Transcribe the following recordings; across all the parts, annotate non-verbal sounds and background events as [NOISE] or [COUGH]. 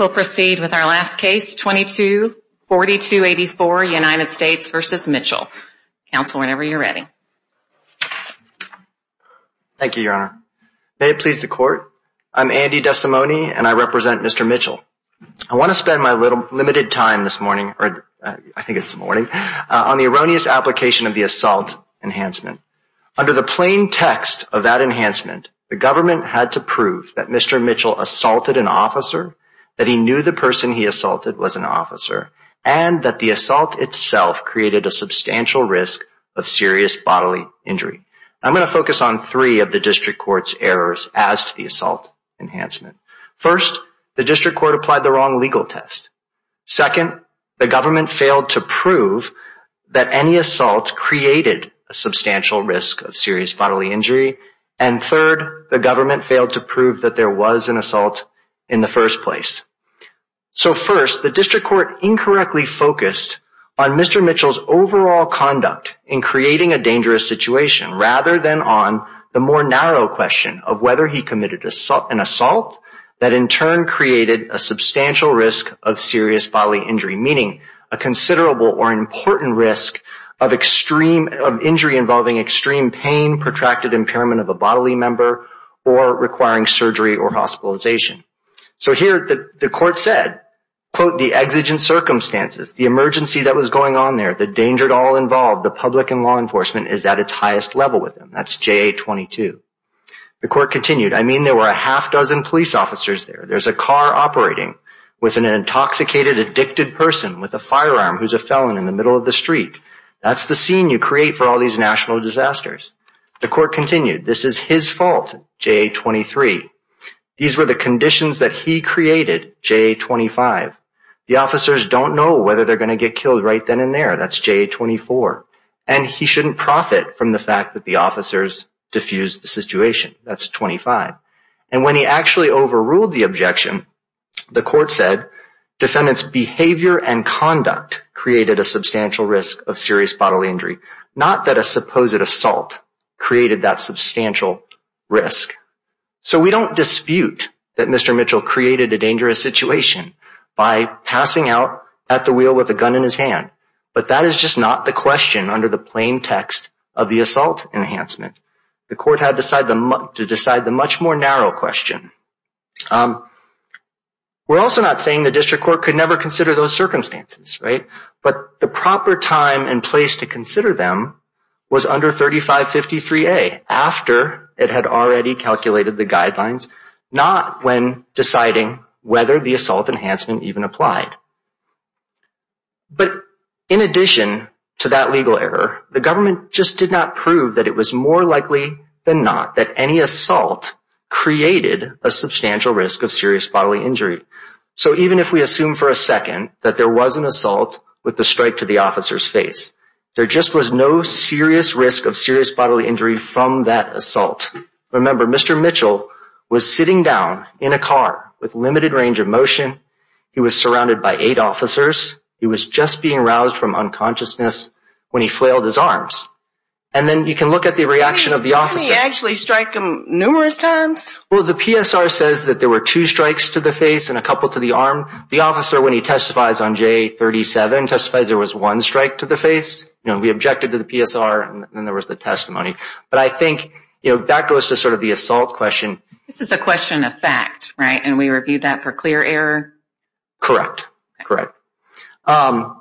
We'll proceed with our last case, 22-4284 United States v. Mitchell. Counsel, whenever you're ready. Thank you, Your Honor. May it please the Court, I'm Andy DeSimone and I represent Mr. Mitchell. I want to spend my little limited time this morning, or uh, I think it's the morning, uh, on the erroneous application of the assault enhancement. Under the plain text of that enhancement, the government had to prove that Mr. Mitchell assaulted an officer, that he knew the person he assaulted was an officer, and that the assault itself created a substantial risk of serious bodily injury. I'm going to focus on three of the District Court's errors as to the assault enhancement. First, the District Court applied the wrong legal test. Second, the government failed to prove that any assault created a substantial risk of serious bodily injury. And third, the government failed to prove that there was an assault in the first place. So first, the District Court incorrectly focused on Mr. Mitchell's overall conduct in creating a dangerous situation, rather than on the more narrow question of whether he committed an assault that in turn created a substantial risk of serious bodily injury, meaning a considerable or important risk of extreme of injury involving extreme pain, protracted impairment of a bodily member, or requiring surgery or hospitalization. So here, the Court said, quote, the exigent circumstances, the emergency that was going on there, the danger to all involved, the public and law enforcement is at its highest level with him. That's JA-22. The Court continued, I mean, there were a half dozen police officers there. There's a car operating with an intoxicated, addicted person with a firearm who's a felon in the middle of the street. That's the scene you create for all these national disasters. The Court continued, this is his fault, JA-23. These were the conditions that he created, JA-25. The officers don't know whether they're going to get killed right then and there. That's JA-24. And he shouldn't profit from the fact that the officers diffused the situation. That's 25. And when he actually overruled the objection, the Court said, defendant's behavior and conduct created a substantial risk of serious bodily injury, not that a supposed assault created that substantial risk. So we don't dispute that Mr. Mitchell created a dangerous situation by passing out at the wheel with a gun in his hand. But that is just not the question under the plain text of the assault enhancement. The Court had to decide the much more narrow question. Um, we're also not saying the District Court could never consider those circumstances, right? But the proper time and place to consider them was under 3553A, after it had already calculated the guidelines, not when deciding whether the assault enhancement even applied. But in addition to that legal error, the government just did not prove that it was more likely than not that any assault created a substantial risk of serious bodily injury. So even if we assume for a second that there was an assault with the strike to the officer's face, there just was no serious risk of serious bodily injury from that assault. Remember, Mr. Mitchell was sitting down in a car with limited range of motion. He was surrounded by eight officers. He was just being roused from unconsciousness when he flailed his arms. And then you can look at the reaction of the officer. Didn't he actually strike him numerous times? Well, the PSR says that there were two strikes to the face and a couple to the arm. The officer, when he testifies on J37, testifies there was one strike to the face. You know, we objected to the PSR, and then there was the testimony. But I think that goes to sort of the assault question. This is a question of fact, right? And we reviewed that for clear error? Correct. Correct. Um,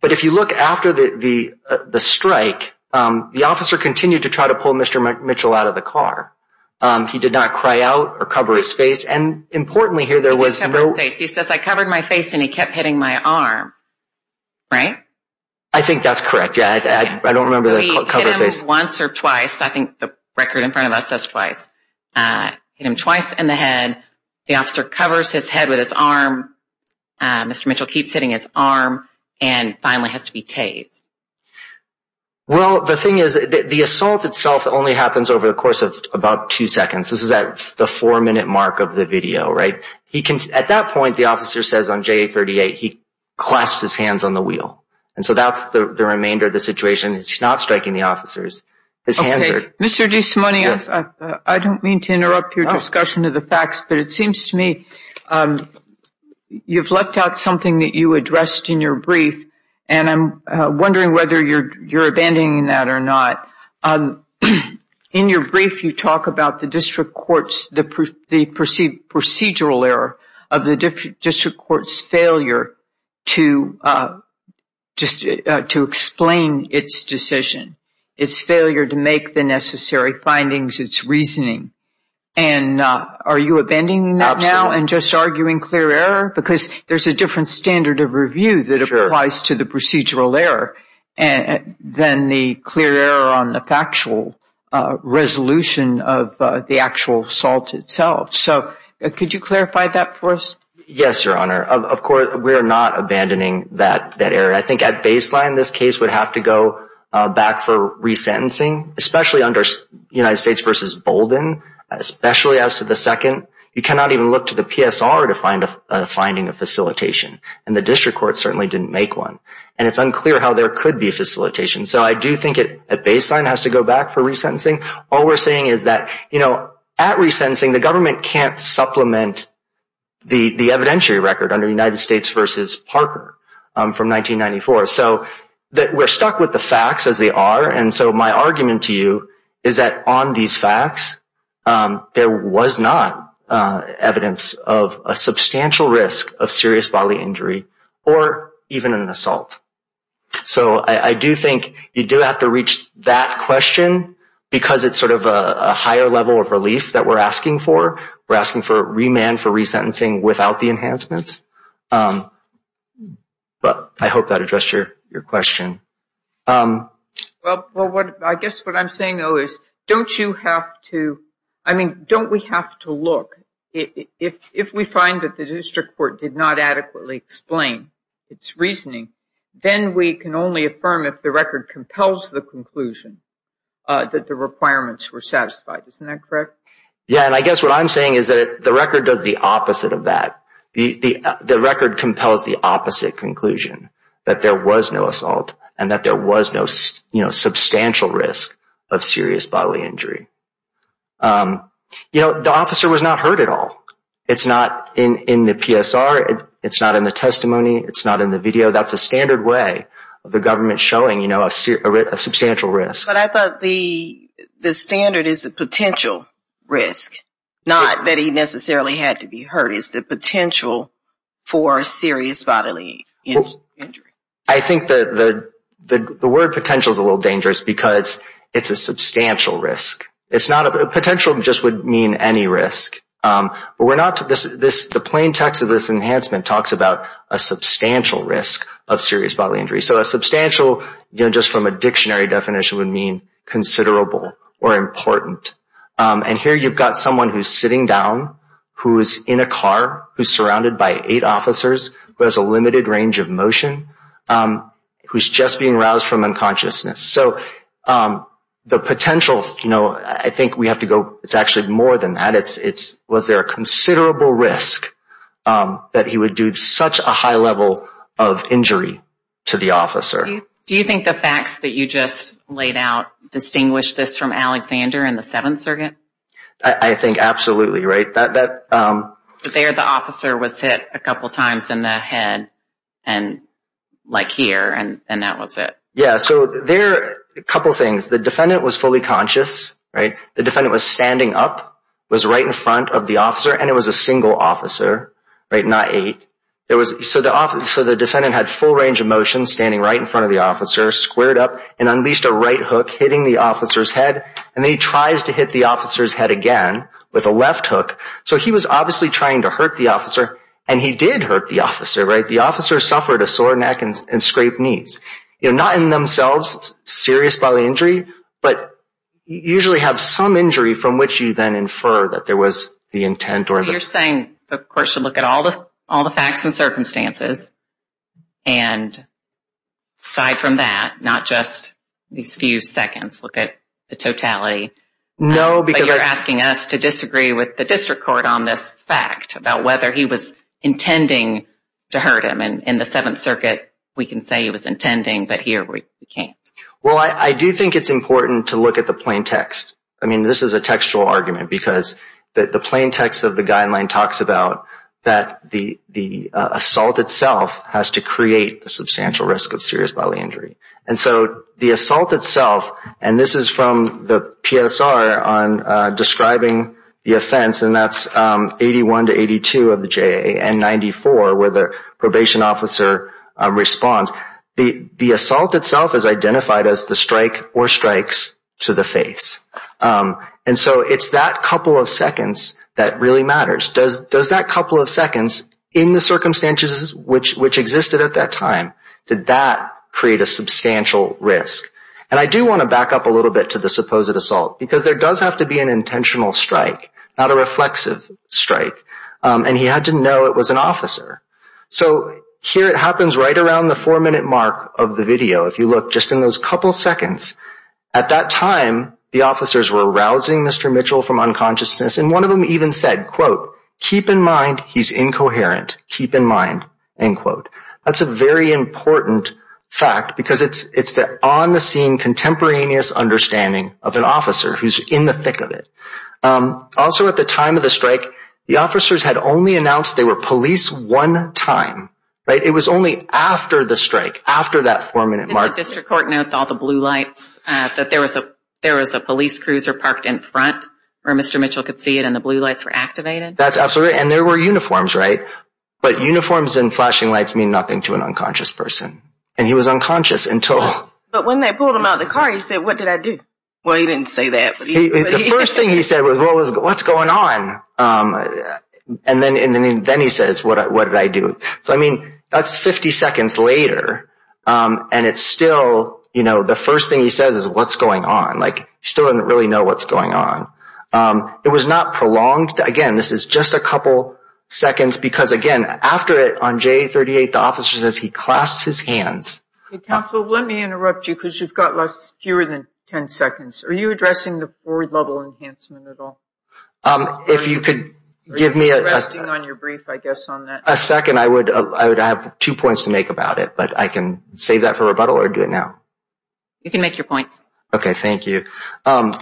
but if you look after the uh the strike, um, the officer continued to try to pull Mr. Mitchell out of the car. Um, he did not cry out or cover his face. And importantly here, there was no... He did cover his face. He says, I covered my face and he kept hitting my arm. Right? I think that's correct. Yeah, I don't remember the cover face. So he hit him once or twice. I think the record in front of us says twice. Uh, hit him twice in the head. The officer covers his head with his arm. Uh, Mr. Mitchell keeps hitting his arm and finally has to be tased. Well, the thing is, the assault itself only happens over the course of about two seconds. This is at the four-minute mark of the video, right? He can at that point, the officer says on J38, he clasps his hands on the wheel. And so that's the remainder of the situation. He's not striking the officers. His hands are... Okay. Mr. DeSimone, I don't mean to interrupt your discussion of the facts, but it seems to me um, you've left out something that you addressed in your brief, and I'm uh, wondering whether you're abandoning that or not. Um, [CLEARS THROAT] in your brief, you talk about the district court's, the procedural error of the district court's failure to uh, Uh, explain its decision, its failure to make the necessary findings, its reasoning. And uh, are you abandoning that now and just arguing clear error? Because there's a different standard of review that applies to the procedural error uh, than the clear error on the factual resolution of the actual assault itself. So could you clarify that for us? Yes, Your Honor. Of course, we are not abandoning that error. I think at baseline, this case would have to go uh, back for resentencing, especially under United States v. Bolden, especially as to the second. You cannot even look to the PSR to find a finding of facilitation, and the district court certainly didn't make one. And it's unclear how there could be facilitation. So I do think at baseline has to go back for resentencing. All we're saying is that, you know, at resentencing, the government can't supplement the evidentiary record under United States v. Parker um, from 1994. So that we're stuck with the facts as they are. And so my argument to you is that on these facts, um, there was not uh, evidence of a substantial risk of serious bodily injury or even an assault. So I do think you do have to reach that question because it's sort of a higher level of relief that we're asking for. We're asking for remand for resentencing without the enhancements. Um, but I hope that addressed your question. Um, well, I guess what I'm saying, though, is don't you have to, I mean, don't we have to look? If we find that the district court did not adequately explain its reasoning, then we can only affirm if the record compels the conclusion Uh, that the requirements were satisfied. Isn't that correct? Yeah, and I guess what I'm saying is that the record does the opposite of that. Uh, the record compels the opposite conclusion, that there was no assault and that there was no you know substantial risk of serious bodily injury. Um, you know, the officer was not hurt at all. It's not in the PSR. It's not in the testimony. It's not in the video. That's a standard way of the government showing, you know, a substantial risk. But I thought the standard is a potential risk, not that he necessarily had to be hurt. It's the potential for serious bodily injury. I think the word potential is a little dangerous because it's a substantial risk. It's not a potential just would mean any risk. Um, but we're not, the plain text of this enhancement talks about a substantial risk of serious bodily injury. So a substantial, you know, just from a dictionary definition would mean considerable or important. Um, and here you've got someone who's sitting down, who is in a car, who's surrounded by eight officers, who has a limited range of motion, um, who's just being roused from unconsciousness. So the potential, you know, I think we have to go, it's actually more than that. It's, it's was there a considerable risk that he would do such a high level of injury to the officer? Do you think the facts that you just laid out distinguish this from Alexander in the Seventh Circuit? I think absolutely, right? That that um there the officer was hit a couple times in the head and like here, and that was it. Yeah, so there a couple things. The defendant was fully conscious, right? The defendant was standing up, was right in front of the officer, and it was a single officer, right, not eight. So the defendant had full range of motion, standing right in front of the officer, squared up, and unleashed a right hook, hitting the officer's head. And then he tries to hit the officer's head again with a left hook. So he was obviously trying to hurt the officer, and he did hurt the officer, right? The officer suffered a sore neck and scraped knees. You know, not in themselves serious bodily injury, but usually have some injury from which you then infer that there was the intent. Or the... You're saying the court should look at all the all the facts and circumstances, and aside from that, not just these few seconds, look at the totality. No, um, because you're asking us to disagree with the district court on this fact about whether he was intending to hurt him. And in the Seventh Circuit, we can say he was intending, but here we can't. Well, I do think it's important to look at the plain text. I mean, this is a textual argument because the plain text of the guideline talks about that the the uh, assault itself has to create a substantial risk of serious bodily injury. And so the assault itself, and this is from the PSR on uh, describing the offense, and that's um, 81 to 82 of the JA, and 94 where the probation officer Uh, responds. The the assault itself is identified as the strike or strikes to the face. Um, and so it's that couple of seconds that really matters. Does does that couple of seconds in the circumstances which existed at that time, did that create a substantial risk? And I do want to back up a little bit to the supposed assault, because there does have to be an intentional strike, not a reflexive strike. Um, and he had to know it was an officer. So here it happens right around the four-minute mark of the video. If you look just in those couple seconds, at that time, the officers were rousing Mr. Mitchell from unconsciousness, and one of them even said, quote, keep in mind he's incoherent, keep in mind, end quote. That's a very important fact, because it's it's the on-the-scene contemporaneous understanding of an officer who's in the thick of it. Um, also at the time of the strike, the officers had only announced they were police one time. It was only after the strike, after that four-minute mark. Did the district court note all the blue lights, that there was a there was a police cruiser parked in front where Mr. Mitchell could see it and the blue lights were activated? That's absolutely right. And there were uniforms, right? But uniforms and flashing lights mean nothing to an unconscious person. And he was unconscious until... [LAUGHS] But when they pulled him out of the car, he said, what did I do? Well, he didn't say that. The first thing he said was, what was, what's going on? Um, and then and then he then he says, "What what did I do? So, I mean, that's 50 seconds later, um, and it's still, you know, the first thing he says is, what's going on? Like, he still doesn't really know what's going on. Um, it was not prolonged. Again, this is just a couple seconds, because, again, after it, on J38, the officer says he clasped his hands. Counsel, let me interrupt you, because you've got less fewer than 10 seconds. Are you addressing the four-level enhancement at all? Um, if you could give me a... Are you resting on your brief, I guess, on that? A second, I would have two points to make about it, but I can save that for rebuttal or do it now. You can make your points. Okay, thank you. Um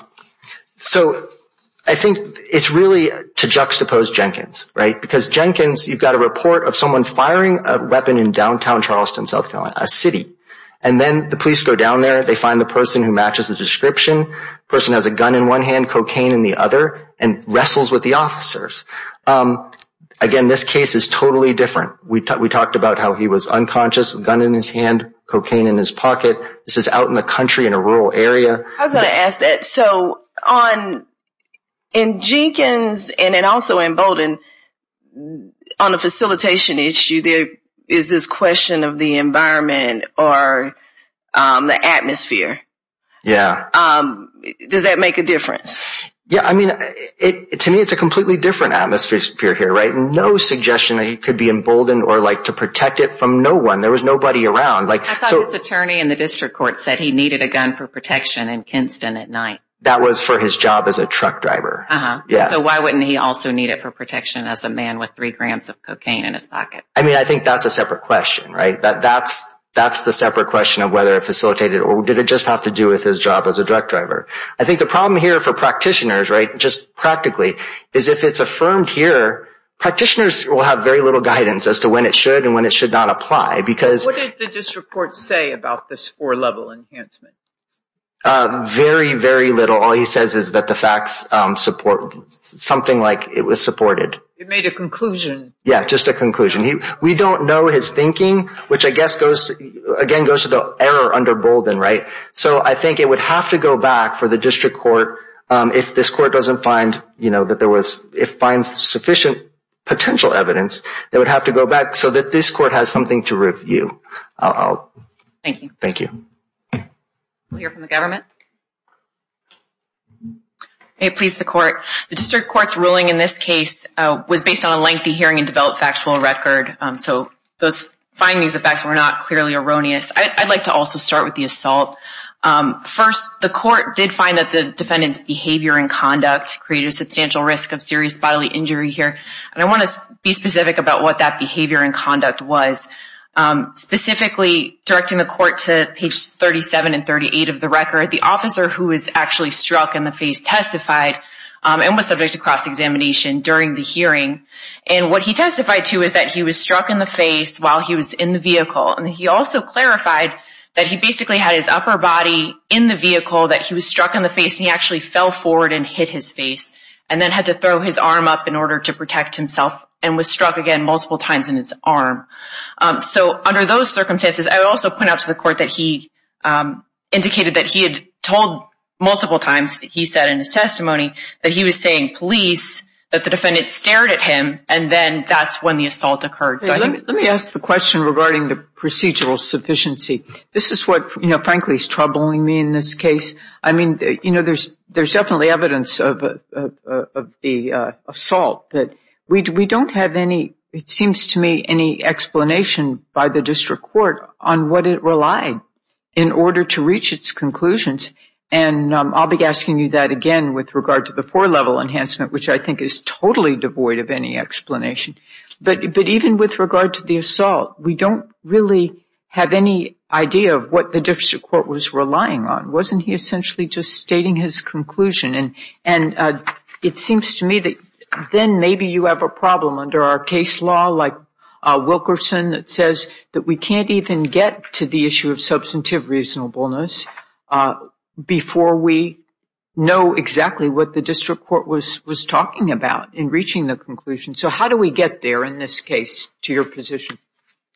so, I think it's really to juxtapose Jenkins, right? Because Jenkins, you've got a report of someone firing a weapon in downtown Charleston, South Carolina, a city. And then the police go down there, they find the person who matches the description, the person has a gun in one hand, cocaine in the other, and wrestles with the officers. Um, again, this case is totally different. We talked about how he was unconscious, gun in his hand, cocaine in his pocket. This is out in the country in a rural area. I was going to ask that. So, on in Jenkins and also in Bolden, on the facilitation issue, is this question of the environment or um the atmosphere. Yeah. Um does that make a difference? Yeah, I mean, to me, it's a completely different atmosphere here, right? No suggestion that he could be emboldened or like to protect it from no one. There was nobody around. Like I thought his attorney in the district court said he needed a gun for protection in Kinston at night. That was for his job as a truck driver. Uh-huh. So, why wouldn't he also need it for protection as a man with three grams of cocaine in his pocket? I mean, I think that's a separate question, right? That that's that's the separate question of whether it facilitated or did it just have to do with his job as a truck driver. I think the problem here for practitioners, right, just practically, is if it's affirmed here, practitioners will have very little guidance as to when it should and when it should not apply because... What did the district court say about this four-level enhancement? Uh, very, very little. All he says is that the facts um, support something like it was supported. It made a conclusion. Yeah, just a conclusion. We don't know his thinking, which I guess goes, again, goes to the error under Bolden, right? So, I think it would have to go back for the district court um, if this court doesn't find, you know, that there was, if finds sufficient potential evidence, it would have to go back so that this court has something to review. I'll thank you. Thank you. We'll hear from the government. May it please the court. The district court's ruling in this case uh, was based on a lengthy hearing and developed factual record. Um, so, those findings of facts were not clearly erroneous. I'd like to also start with the assault. Um, first, the court did find that the defendant's behavior and conduct created a substantial risk of serious bodily injury here. And I want to be specific about what that behavior and conduct was. Um, specifically, directing the court to page 37 and 38 of the record, the officer who was actually struck in the face testified um, and was subject to cross-examination during the hearing. And what he testified to is that he was struck in the face while he was in the vehicle. And he also clarified that he basically had his upper body in the vehicle, that he was struck in the face, and he actually fell forward and hit his face, and then had to throw his arm up in order to protect himself, and was struck again multiple times in his arm. Um, so under those circumstances, I would also point out to the court that he um, indicated that he had told multiple times, he said in his testimony, that he was saying police, that the defendant stared at him, and then that's when the assault occurred. Let me ask the question regarding the procedural sufficiency. This is what, you know, frankly, is troubling me in this case. I mean, you know, there's there's definitely evidence of of the uh, assault, but we don't have any, it seems to me, any explanation by the district court on what it relied in order to reach its conclusions. And um, I'll be asking you that again with regard to the four-level enhancement, which I think is totally devoid of any explanation. But even with regard to the assault, we don't really have any idea of what the district court was relying on. Wasn't he essentially just stating his conclusion? And uh, it seems to me that then maybe you have a problem under our case law, like uh, Wilkerson, that says that we can't even get to the issue of substantive reasonableness uh, before we know exactly what the district court was was talking about in reaching the conclusion. So how do we get there in this case, to your position?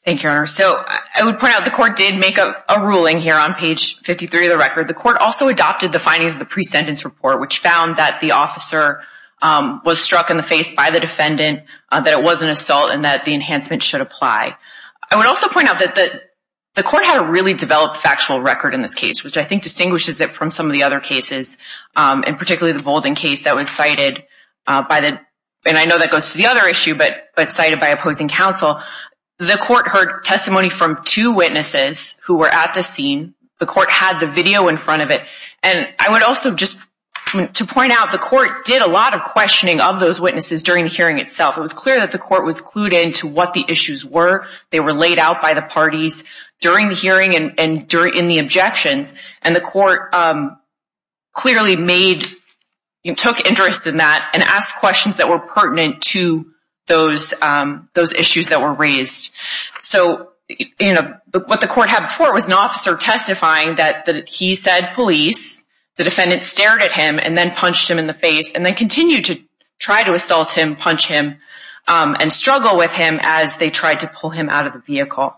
Thank you, Your Honor. So I would point out the court did make a ruling here on page 53 of the record. The court also adopted the findings of the pre-sentence report, which found that the officer Um, was struck in the face by the defendant, uh, that it was an assault, and that the enhancement should apply. I would also point out that the court had a really developed factual record in this case, which I think distinguishes it from some of the other cases, um, and particularly the Bolden case that was cited uh, by the, and I know that goes to the other issue, but but cited by opposing counsel. The court heard testimony from two witnesses who were at the scene. The court had the video in front of it. And I would also just, to point out, the court did a lot of questioning of those witnesses during the hearing itself. It was clear that the court was clued in to what the issues were. They were laid out by the parties during the hearing and in the objections. And the court clearly made, took interest in that and asked questions that were pertinent to those um those issues that were raised. So, you know, what the court had before was an officer testifying that he said police, the defendant stared at him and then punched him in the face, and then continued to try to assault him, punch him, um, and struggle with him as they tried to pull him out of the vehicle.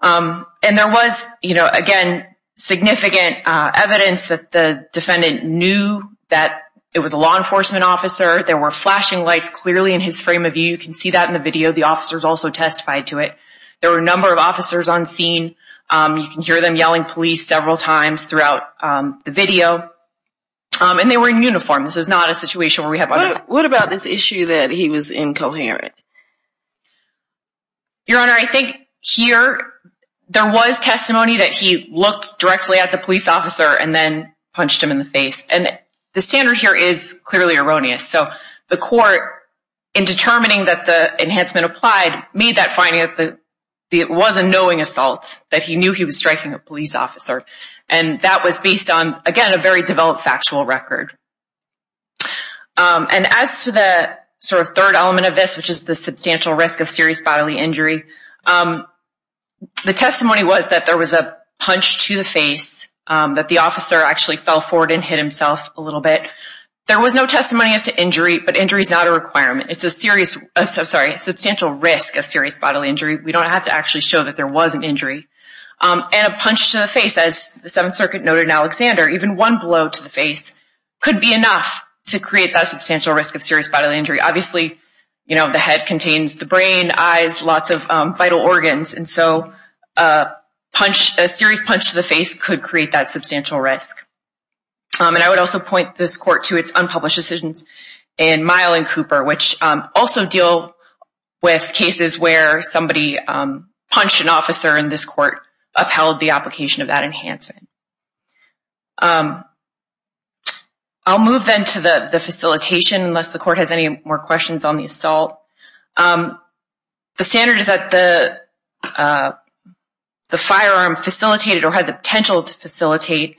Um, and there was, you know, again, significant uh, evidence that the defendant knew that it was a law enforcement officer. There were flashing lights clearly in his frame of view. You can see that in the video. The officers also testified to it. There were a number of officers on scene. Um, you can hear them yelling police several times throughout um, the video. Um, and they were in uniform. This is not a situation where we have. What about this issue that he was incoherent? Your Honor, I think here there was testimony that he looked directly at the police officer and then punched him in the face. And the standard here is clearly erroneous. So the court, in determining that the enhancement applied, made that finding that it was a knowing assault, that he knew he was striking a police officer. And that was based on, again, a very developed factual record. Um, and as to the sort of third element of this, which is the substantial risk of serious bodily injury, um, the testimony was that there was a punch to the face, um, that the officer actually fell forward and hit himself a little bit. There was no testimony as to injury, but injury is not a requirement. It's a serious, sorry, substantial risk of serious bodily injury. We don't have to actually show that there was an injury. Um, and a punch to the face, as the Seventh Circuit noted in Alexander, even one blow to the face could be enough to create that substantial risk of serious bodily injury. Obviously, you know, the head contains the brain, eyes, lots of um, vital organs. And so a punch, a serious punch to the face could create that substantial risk. Um, and I would also point this court to its unpublished decisions in Mile and Cooper, which um, also deal with cases where somebody um, punched an officer and this court upheld the application of that enhancement. I'll move then to the facilitation, unless the court has any more questions on the assault. The standard is that uh, the firearm facilitated or had the potential to facilitate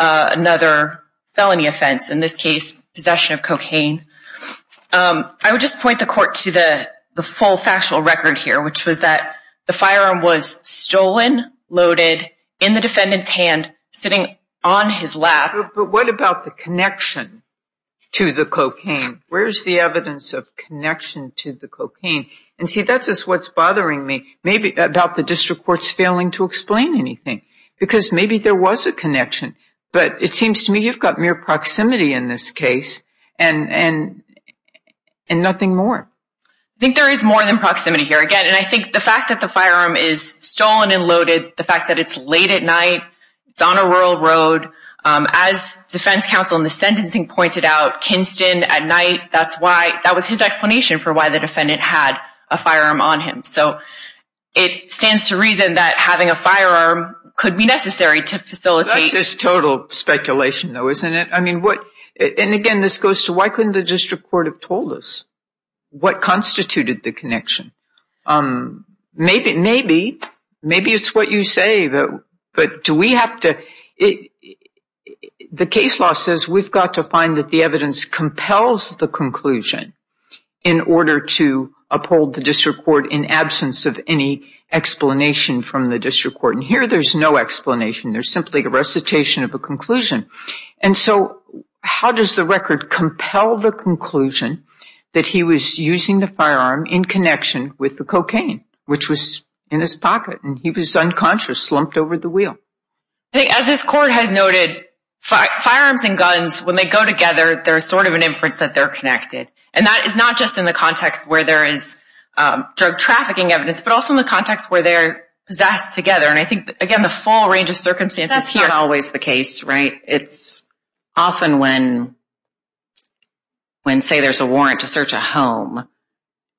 Uh, another felony offense, in this case possession of cocaine. Um, I would just point the court to the full factual record here, which was that the firearm was stolen, loaded, in the defendant's hand, sitting on his lap. But what about the connection to the cocaine? Where's the evidence of connection to the cocaine? And see, that's just what's bothering me, maybe about the district court's failing to explain anything. Because maybe there was a connection, but it seems to me you've got mere proximity in this case and and and nothing more. I think there is more than proximity here. Again, and I think the fact that the firearm is stolen and loaded, the fact that it's late at night, it's on a rural road, um, as defense counsel in the sentencing pointed out, Kinston at night, that was his explanation for why the defendant had a firearm on him. So it stands to reason that having a firearm could be necessary to facilitate. That's just total speculation though, isn't it? I mean, what, and again, this goes to why couldn't the district court have told us what constituted the connection? Um maybe, maybe, maybe it's what you say, but do we have to, the case law says we've got to find that the evidence compels the conclusion in order to uphold the district court in absence of any explanation from the district court. And here there's no explanation, there's simply a recitation of a conclusion. And so how does the record compel the conclusion that he was using the firearm in connection with the cocaine, which was in his pocket and he was unconscious, slumped over the wheel? I think as this court has noted, firearms and guns, when they go together, there's sort of an inference that they're connected. And that is not just in the context where there is um, drug trafficking evidence, but also in the context where they're possessed together. And I think, again, the full range of circumstances here. That's not always the case, right? It's often when, when, say there's a warrant to search a home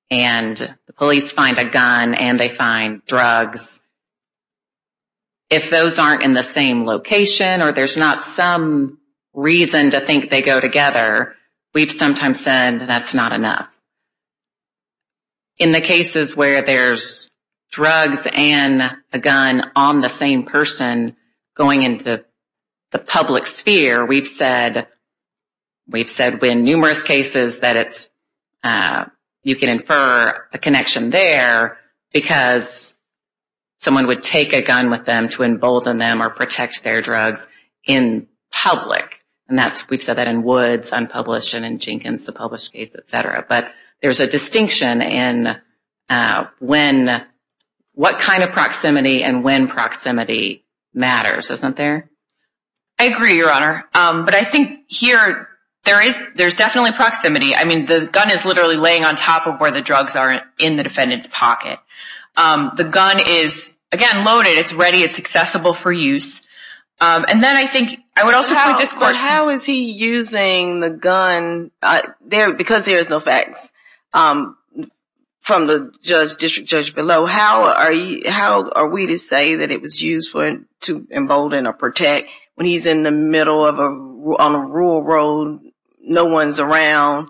and the police find a gun and they find drugs, if those aren't in the same location or there's not some reason to think they go together, we've sometimes said that's not enough. In the cases where there's drugs and a gun on the same person going into the public sphere, we've said we've said in numerous cases that it's uh you can infer a connection there because someone would take a gun with them to embolden them or protect their drugs in public. And that's we've said that in Woods, unpublished, and in Jenkins, the published case, et cetera. But there's a distinction in uh when what kind of proximity and when proximity matters, isn't there? I agree, Your Honor. But I think here there's there's definitely proximity. I mean, the gun is literally laying on top of where the drugs are in the defendant's pocket. The gun is, again, loaded. It's ready. It's accessible for use. Um, and then I think I would also point this court. How is he using the gun? Uh, there? Because there is no facts um, from the judge, district judge below, how are you? How are we to say that it was used for to embolden or protect when he's in the middle of a on a rural road, no one's around,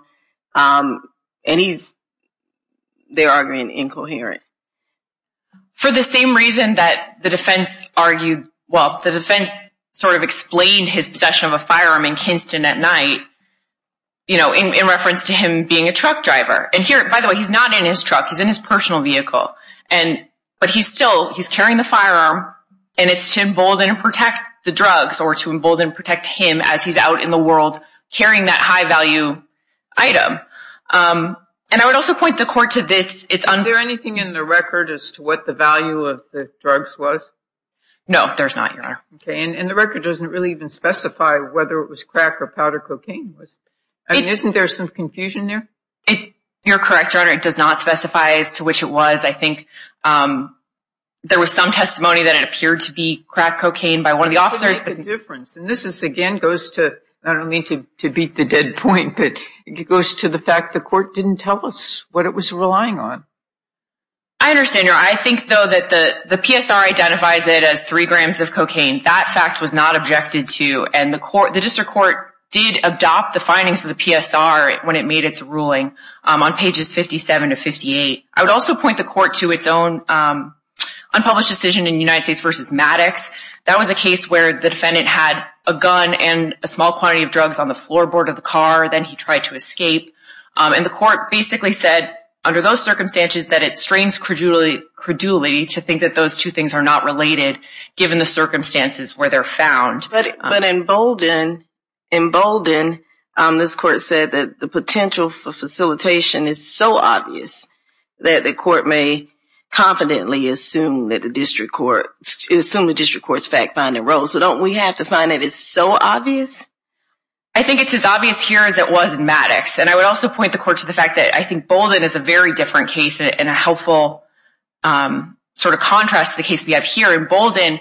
um, and he's they're arguing incoherent? For the same reason that the defense argued, well, the defense sort of explained his possession of a firearm in Kinston at night, you know, in reference to him being a truck driver. And here, by the way, he's not in his truck. He's in his personal vehicle. And but he's still, he's carrying the firearm, and it's to embolden and protect the drugs or to embolden and protect him as he's out in the world carrying that high-value item. Um, and I would also point the court to this. Is there anything in the record as to what the value of the drugs was? No, there's not, Your Honor. Okay. And the record doesn't really even specify whether it was crack or powder cocaine. I mean, isn't there some confusion there? You're correct, Your Honor. It does not specify as to which it was. I think um, there was some testimony that it appeared to be crack cocaine by one of the officers. It makes a difference. And this, again, goes to, I don't mean to beat the dead point, but it goes to the fact the court didn't tell us what it was relying on. I understand, Your Honor. I think, though, that the PSR identifies it as three grams of cocaine. That fact was not objected to. And the court the district court did adopt the findings of the PSR when it made its ruling um, on pages 57 to 58. I would also point the court to its own um, unpublished decision in United States v. Maddox. That was a case where the defendant had a gun and a small quantity of drugs on the floorboard of the car. Then he tried to escape. Um, and the court basically said, under those circumstances, that it strains credulity to think that those two things are not related, given the circumstances where they're found. But um, in Bolden, um, this court said that the potential for facilitation is so obvious that the court may confidently assume that the district court, assume the district court's fact-finding role. So don't we have to find that it's so obvious? I think it's as obvious here as it was in Maddox. And I would also point the court to the fact that I think Bolden is a very different case and a helpful sort of contrast to the case we have here. In Bolden,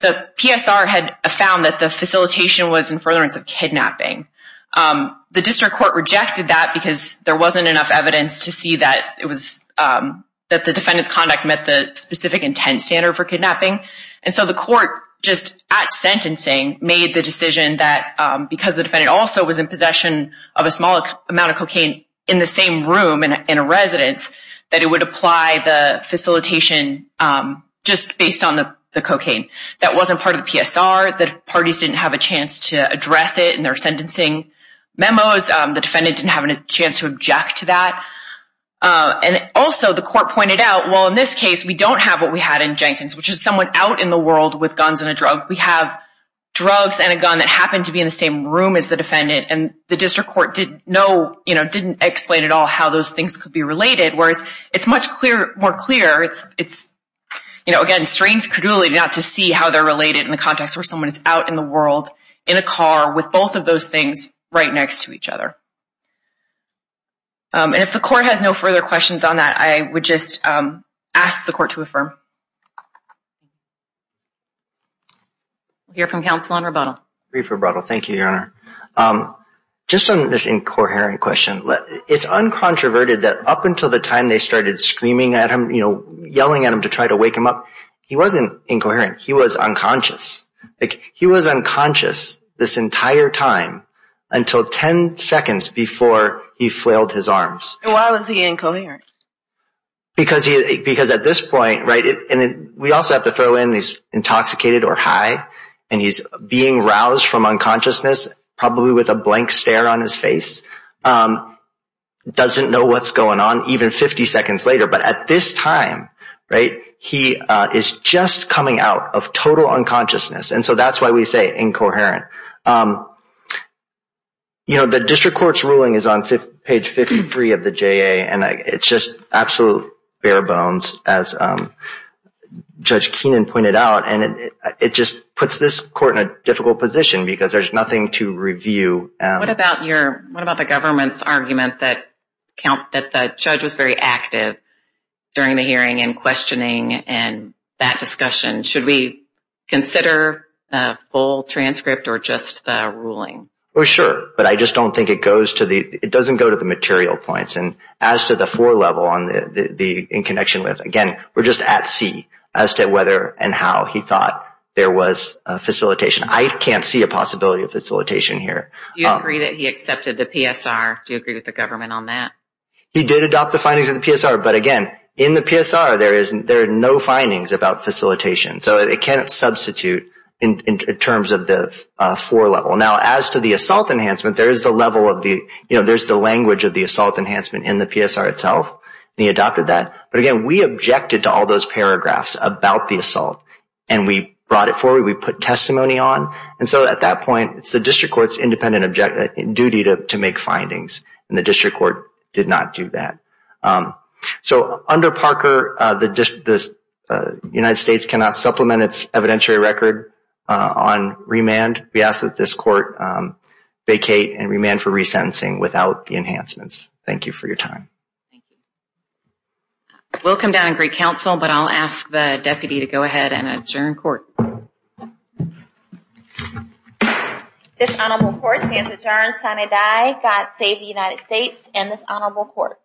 the PSR had found that the facilitation was in furtherance of kidnapping. The district court rejected that because there wasn't enough evidence to see that it was um that the defendant's conduct met the specific intent standard for kidnapping. And so the court, just at sentencing, made the decision that um, because the defendant also was in possession of a small amount of cocaine in the same room in a residence, that it would apply the facilitation um, just based on the cocaine. That wasn't part of the PSR. The parties didn't have a chance to address it in their sentencing memos. Um, the defendant didn't have a chance to object to that. Uh, and also, the court pointed out, well, in this case, we don't have what we had in Jenkins, which is someone out in the world with guns and a drug. We have drugs and a gun that happened to be in the same room as the defendant. And the district court didn't know, you know, didn't explain at all how those things could be related, whereas it's much more clear. It's it's, you know, again, strains credulity not to see how they're related in the context where someone is out in the world in a car with both of those things right next to each other. Um, and if the court has no further questions on that, I would just um, ask the court to affirm. We'll hear from counsel on rebuttal. Brief rebuttal. Thank you, Your Honor. Um, just on this incoherent question, it's uncontroverted that up until the time they started screaming at him, you know, yelling at him to try to wake him up, he wasn't incoherent. He was unconscious. Like he was unconscious this entire time until 10 seconds before he flailed his arms. Why was he incoherent? Because he because at this point, right, and we also have to throw in he's intoxicated or high, and he's being roused from unconsciousness, probably with a blank stare on his face, um, doesn't know what's going on even 50 seconds later. But at this time, right, he uh, is just coming out of total unconsciousness. And so that's why we say incoherent. Um, You know, the district court's ruling is on page 53 of the JA, and it's just absolute bare bones, as um, Judge Keenan pointed out. And it just puts this court in a difficult position because there's nothing to review. Um. What about your what about the government's argument that count that the judge was very active during the hearing and questioning and that discussion? Should we consider a full transcript or just the ruling? Well, sure, but I just don't think it goes to the – it doesn't go to the material points. And as to the four level on the, the in connection with, again, we're just at sea as to whether and how he thought there was facilitation. I can't see a possibility of facilitation here. Do you um, agree that he accepted the PSR? Do you agree with the government on that? He did adopt the findings of the PSR, but again, in the PSR, there is, there are no findings about facilitation. So it can't substitute in terms of the uh, four level. Now, as to the assault enhancement, there is the level of the – you know, there's the language of the assault enhancement in the PSR itself, and he adopted that. But again, we objected to all those paragraphs about the assault, and we brought it forward. We put testimony on. And so at that point, it's the district court's independent duty to make findings, and the district court did not do that. Um, so under Parker, uh, the uh, United States cannot supplement its evidentiary record Uh, on remand. We ask that this court um, vacate and remand for resentencing without the enhancements. Thank you for your time. Thank you. We'll come down and greet counsel, but I'll ask the deputy to go ahead and adjourn court. This honorable court stands adjourned. Sine die. God save the United States and this honorable court.